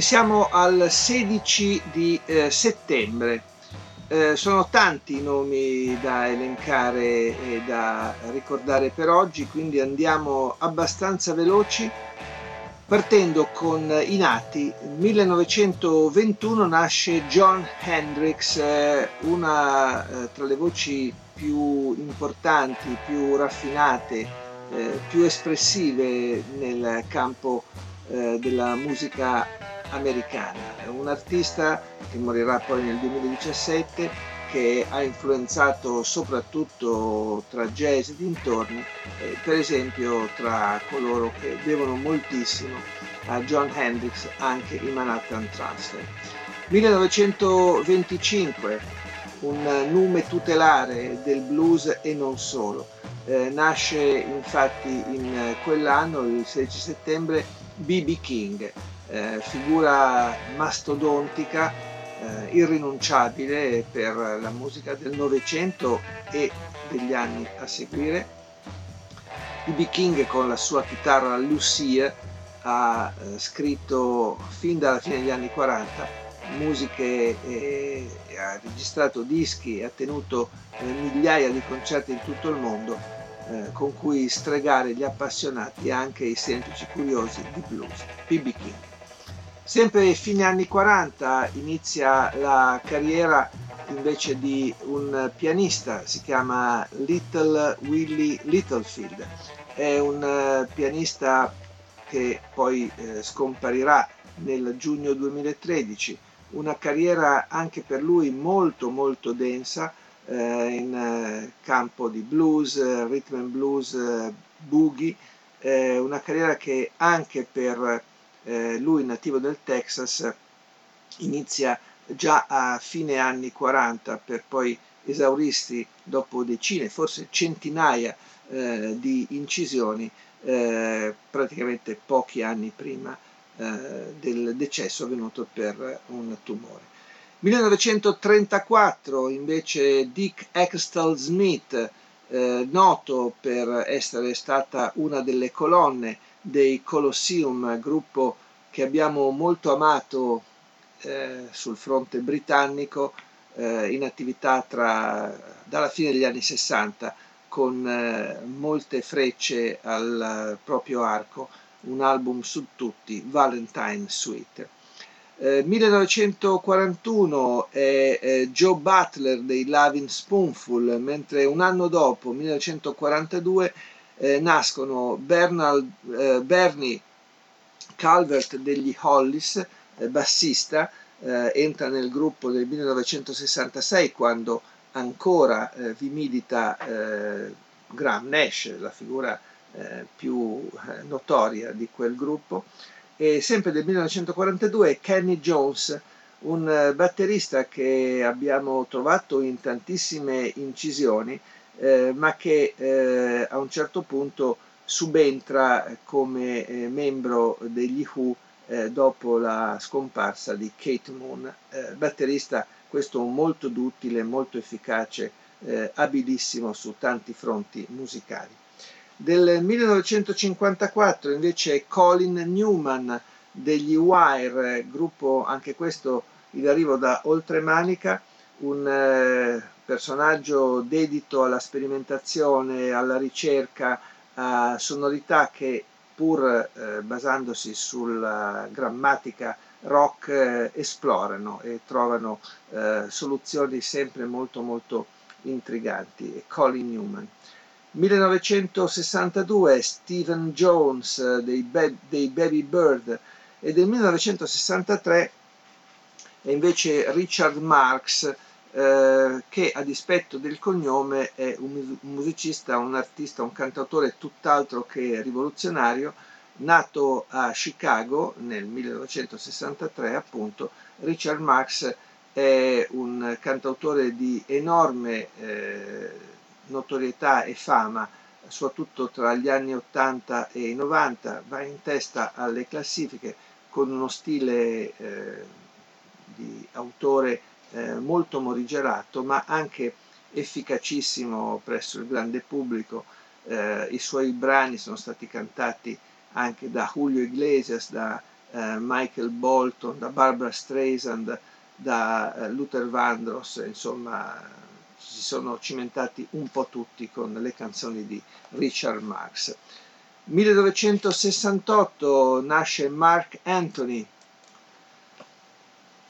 Siamo al 16 di eh, settembre. Eh, sono tanti i nomi da elencare e da ricordare per oggi, quindi andiamo abbastanza veloci. Partendo con i nati, 1921 nasce John Hendrix, eh, una eh, tra le voci più importanti, più raffinate, eh, più espressive nel campo della musica americana, è un artista che morirà poi nel 2017 che ha influenzato soprattutto tra jazz e dintorni, eh, per esempio tra coloro che devono moltissimo a John Hendrix anche i Manhattan Transfer. 1925, un nome tutelare del blues e non solo. Eh, nasce infatti in quell'anno, il 16 settembre, B.B. King, eh, figura mastodontica, eh, irrinunciabile per la musica del Novecento e degli anni a seguire. B.B. King con la sua chitarra Lucia ha eh, scritto fin dalla fine degli anni 40 musiche, e ha registrato dischi e ha tenuto eh, migliaia di concerti in tutto il mondo eh, con cui stregare gli appassionati e anche i semplici curiosi di blues. B.B. King. Sempre fine anni 40 inizia la carriera invece di un pianista, si chiama Little Willie Littlefield. È un eh, pianista che poi eh, scomparirà nel giugno 2013, una carriera anche per lui molto molto densa eh, in eh, campo di blues, rhythm and blues, eh, boogie, una carriera che anche per eh, lui nativo del Texas inizia già a fine anni 40 per poi esaurirsi dopo decine, forse centinaia eh, di incisioni eh, praticamente pochi anni prima eh, del decesso avvenuto per un tumore. 1934 invece Dick Extall Smith, eh, noto per essere stata una delle colonne dei Colosseum, gruppo che abbiamo molto amato eh, sul fronte britannico eh, in attività tra, dalla fine degli anni 60 con eh, molte frecce al proprio arco, un album su tutti, Valentine Suite. 1941 eh, è Joe Butler dei Loving Spoonful, mentre un anno dopo, 1942, eh, nascono Bernal, eh, Bernie Calvert degli Hollis, eh, bassista, eh, entra nel gruppo del 1966 quando ancora eh, vi milita Graham Nash, la figura più notoria di quel gruppo, e sempre del 1942 Kenny Jones, un batterista che abbiamo trovato in tantissime incisioni, eh, ma che eh, a un certo punto subentra come eh, membro degli Who eh, dopo la scomparsa di Kate Moon, eh, batterista questo molto duttile, molto efficace, abilissimo su tanti fronti musicali. Del 1954 invece è Colin Newman degli Wire, gruppo anche questo in arrivo da Oltremanica, un personaggio dedito alla sperimentazione, alla ricerca, a sonorità che pur eh, basandosi sulla grammatica rock eh, esplorano e trovano eh, soluzioni sempre molto molto intriganti. E Colin Newman. 1962 Stephen Jones eh, dei, Be- dei Baby Bird e del 1963 è invece Richard Marx eh, che a dispetto del cognome è un musicista, un artista, un cantautore tutt'altro che rivoluzionario, Nato a Chicago nel 1963, appunto, Richard Marx è un cantautore di enorme eh, notorietà e fama, soprattutto tra gli anni 80 e i 90, va in testa alle classifiche con uno stile eh, di autore eh, molto morigerato, ma anche efficacissimo presso il grande pubblico. Eh, I suoi brani sono stati cantati anche da Julio Iglesias, da eh, Michael Bolton, da Barbara Streisand, da eh, Luther Vandross, insomma si sono cimentati un po' tutti con le canzoni di Richard Marx. 1968 nasce Mark Anthony,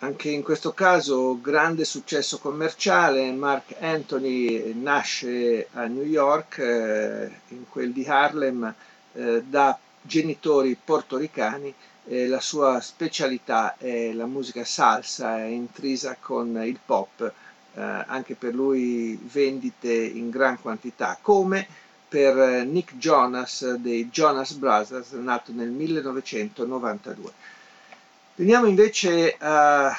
anche in questo caso grande successo commerciale, Mark Anthony nasce a New York, eh, in quel di Harlem, eh, da genitori portoricani, eh, la sua specialità è la musica salsa, è intrisa con il pop, eh, anche per lui vendite in gran quantità, come per Nick Jonas dei Jonas Brothers, nato nel 1992. Veniamo invece a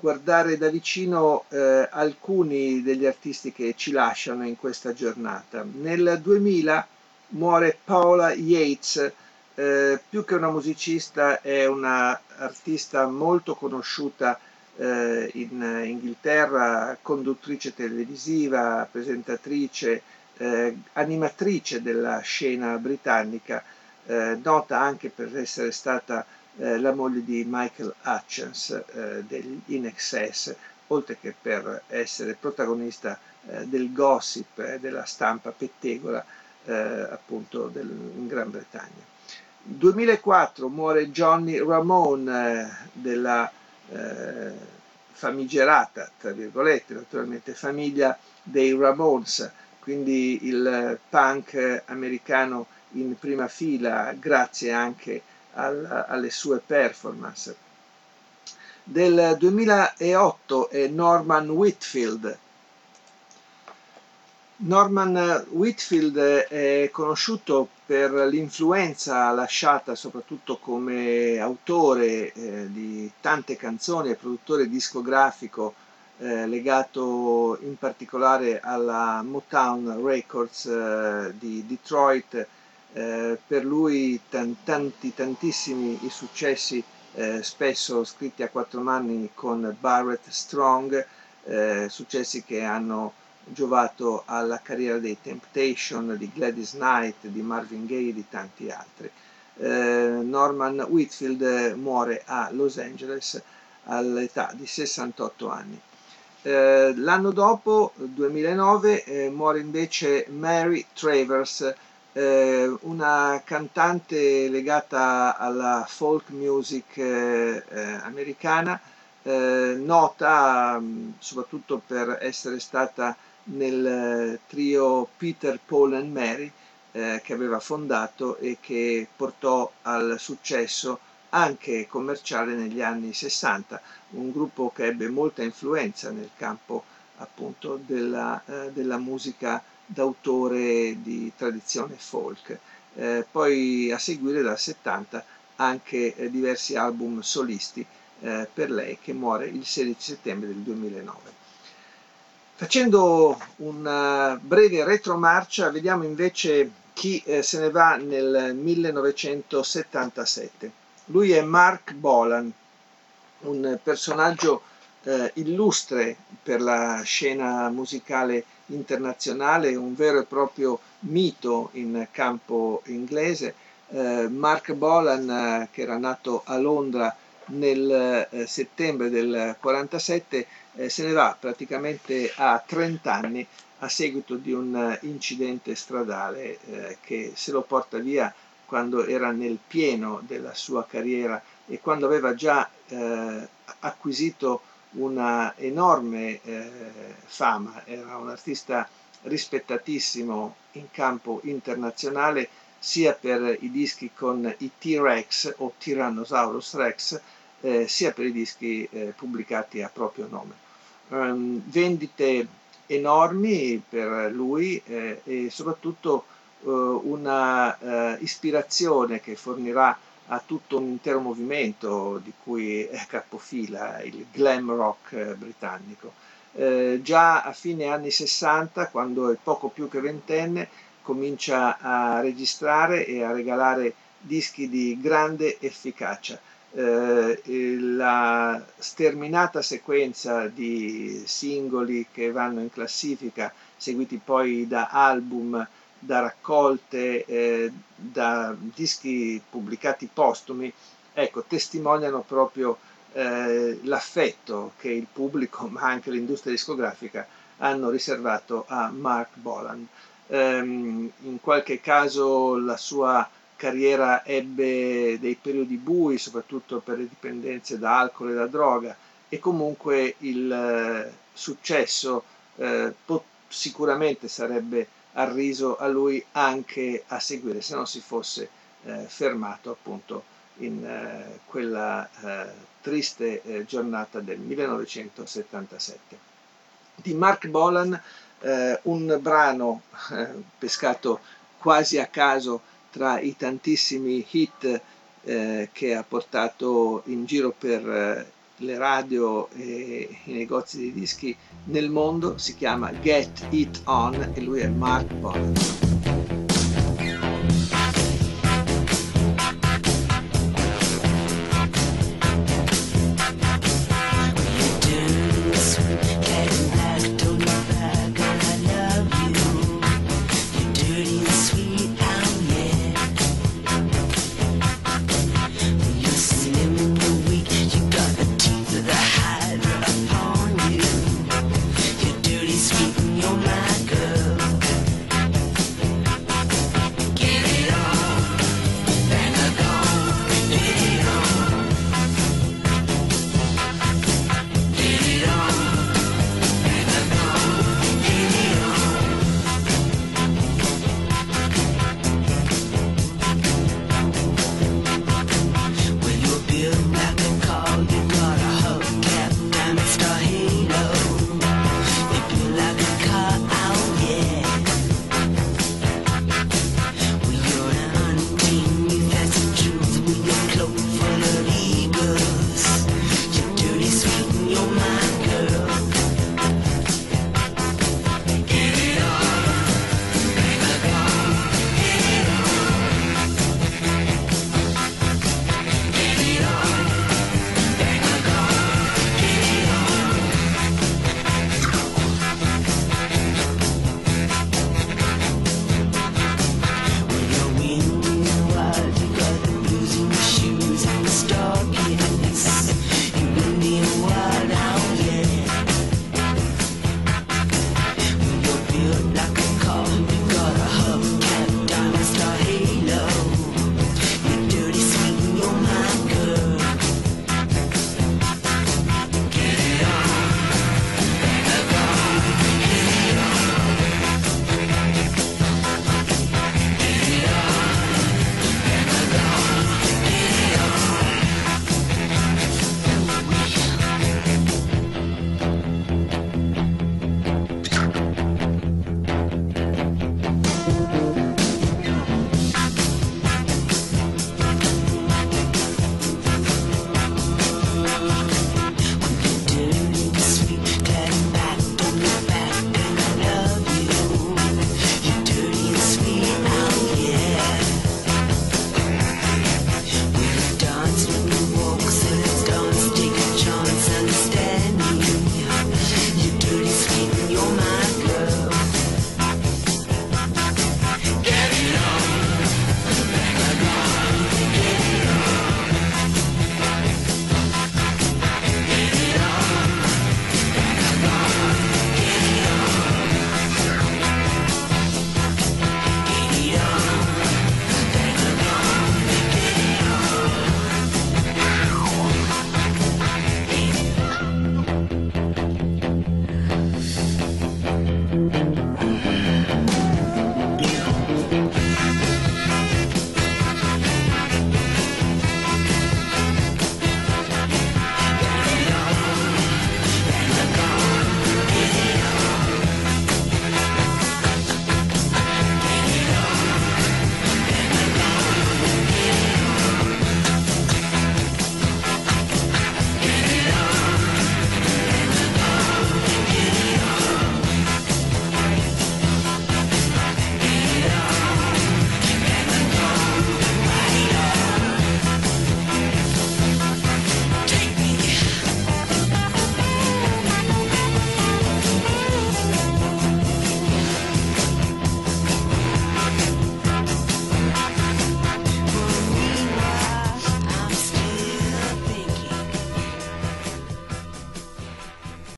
guardare da vicino eh, alcuni degli artisti che ci lasciano in questa giornata. Nel 2000 muore Paula Yates, eh, più che una musicista è una artista molto conosciuta eh, in Inghilterra, conduttrice televisiva, presentatrice, eh, animatrice della scena britannica, eh, nota anche per essere stata eh, la moglie di Michael Hutchins eh, degli In Excess, oltre che per essere protagonista eh, del gossip e della stampa pettegola eh, appunto del, in Gran Bretagna. 2004 muore Johnny Ramone eh, della famigerata, tra virgolette, naturalmente, famiglia dei Ramones, quindi il punk americano in prima fila, grazie anche a al, alle sue performance. Del 2008 è Norman Whitfield. Norman Whitfield è conosciuto per l'influenza lasciata soprattutto come autore eh, di tante canzoni e produttore discografico eh, legato in particolare alla Motown Records eh, di Detroit eh, per lui tanti, tantissimi i successi, eh, spesso scritti a quattro mani con Barrett Strong, eh, successi che hanno giovato alla carriera dei Temptation, di Gladys Knight, di Marvin Gaye e di tanti altri. Eh, Norman Whitfield muore a Los Angeles all'età di 68 anni. Eh, l'anno dopo, 2009, eh, muore invece Mary Travers, eh, una cantante legata alla folk music eh, eh americana, eh, nota mm, soprattutto per essere stata nel eh, trio Peter, Paul and Mary che aveva fondato e che portò al successo anche commerciale negli anni 60, un gruppo che ebbe molta influenza nel campo appunto della, della musica d'autore di tradizione folk. Eh, poi a seguire dal 70 anche eh, diversi album solisti eh, per lei che muore il 16 settembre del 2009. Facendo una breve retromarcia vediamo invece chi eh, se ne va nel 1977. Lui è Mark Bolan, un personaggio eh, illustre per la scena musicale internazionale, un vero e proprio mito in campo inglese. Eh, Mark Bolan, eh, che era nato a Londra nel eh, settembre del 47, eh, se ne va praticamente a 30 anni a seguito di un incidente stradale che se lo porta via quando era nel pieno della sua carriera e quando aveva già acquisito una enorme eh, fama, era un artista rispettatissimo in campo internazionale sia per i dischi con i T-Rex o Tyrannosaurus Rex, eh, sia per i dischi eh, pubblicati a proprio nome. Um, vendite enormi per lui eh, e soprattutto una uh, ispirazione che fornirà a tutto un intero movimento di cui è capofila, il glam rock britannico. Eh, già a fine anni 60, quando è poco più che ventenne, comincia a registrare e a regalare dischi di grande efficacia. Eh, la sterminata sequenza di singoli che vanno in classifica, seguiti poi da album, da raccolte, eh, da dischi pubblicati postumi, ecco, testimoniano proprio eh, l'affetto che il pubblico, ma anche l'industria discografica, hanno riservato a Mark Bolan. Um, in qualche caso la sua carriera ebbe dei periodi bui, soprattutto per le dipendenze da alcol e da droga, e comunque il eh, successo eh, pot- sicuramente sarebbe arriso a lui anche a seguire se non si fosse eh, fermato appunto in eh, quella eh, triste eh, giornata del 1977. Di Mark Bolan eh, un brano eh, pescato quasi a caso tra i tantissimi hit che ha portato in giro per le radio e i negozi di dischi nel mondo, si chiama Get It On e lui è Mark Bolan.